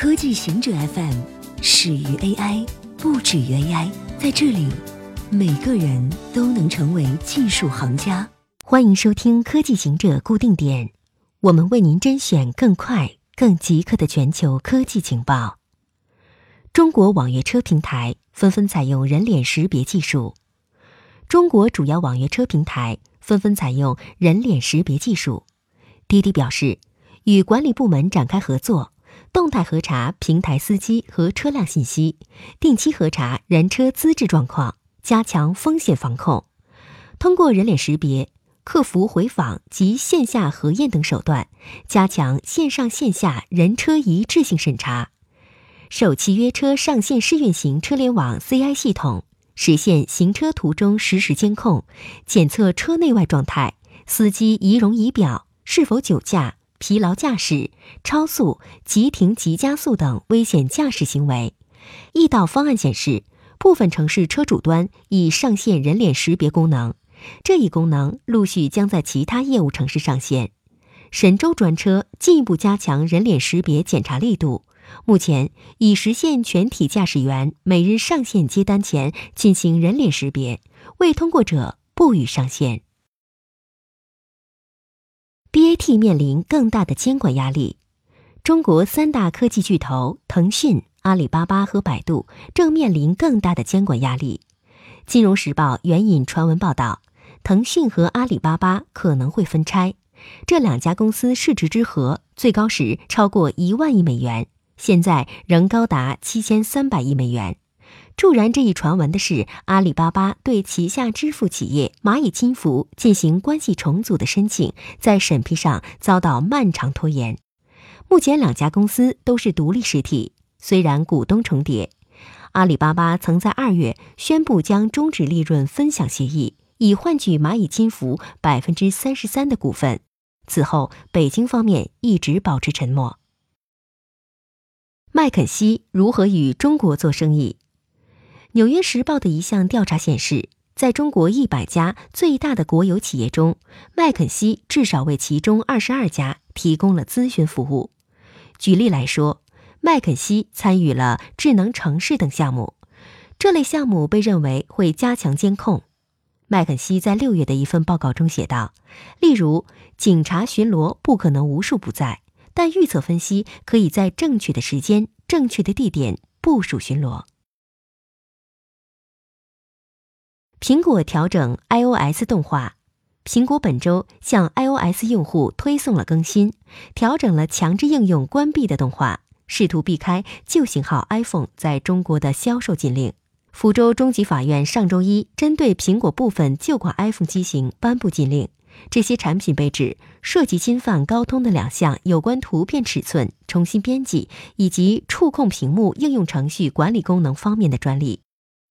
科技行者 FM 始于 AI，不止于 AI。在这里，每个人都能成为技术行家。欢迎收听科技行者固定点，我们为您甄选更快、更即刻的全球科技情报。中国网约车平台纷纷采用人脸识别技术。中国主要网约车平台纷纷采用人脸识别技术。滴滴表示，与管理部门展开合作。动态核查平台司机和车辆信息，定期核查人车资质状况，加强风险防控。通过人脸识别、客服回访及线下核验等手段，加强线上线下人车一致性审查。首汽约车上线试运行车联网 CI 系统，实现行车途中实时监控，检测车内外状态、司机仪容仪表是否酒驾。疲劳驾驶、超速、急停急加速等危险驾驶行为，易到方案显示，部分城市车主端已上线人脸识别功能，这一功能陆续将在其他业务城市上线。神州专车进一步加强人脸识别检查力度，目前已实现全体驾驶员每日上线接单前进行人脸识别，未通过者不予上线。T 面临更大的监管压力。中国三大科技巨头腾讯、阿里巴巴和百度正面临更大的监管压力。金融时报援引传闻报道，腾讯和阿里巴巴可能会分拆。这两家公司市值之和最高时超过一万亿美元，现在仍高达七千三百亿美元。助燃这一传闻的是，阿里巴巴对旗下支付企业蚂蚁金服进行关系重组的申请，在审批上遭到漫长拖延。目前，两家公司都是独立实体，虽然股东重叠。阿里巴巴曾在二月宣布将终止利润分享协议，以换取蚂蚁金服百分之三十三的股份。此后，北京方面一直保持沉默。麦肯锡如何与中国做生意？《纽约时报》的一项调查显示，在中国一百家最大的国有企业中，麦肯锡至少为其中二十二家提供了咨询服务。举例来说，麦肯锡参与了智能城市等项目，这类项目被认为会加强监控。麦肯锡在六月的一份报告中写道：“例如，警察巡逻不可能无处不在，但预测分析可以在正确的时间、正确的地点部署巡逻。”苹果调整 iOS 动画。苹果本周向 iOS 用户推送了更新，调整了强制应用关闭的动画，试图避开旧型号 iPhone 在中国的销售禁令。福州中级法院上周一针对苹果部分旧款 iPhone 机型颁布禁令，这些产品被指涉及侵犯高通的两项有关图片尺寸重新编辑以及触控屏幕应用程序管理功能方面的专利。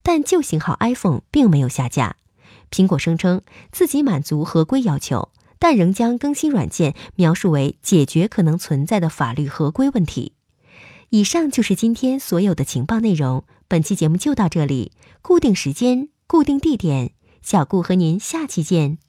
但旧型号 iPhone 并没有下架，苹果声称自己满足合规要求，但仍将更新软件描述为解决可能存在的法律合规问题。以上就是今天所有的情报内容，本期节目就到这里，固定时间，固定地点，小顾和您下期见。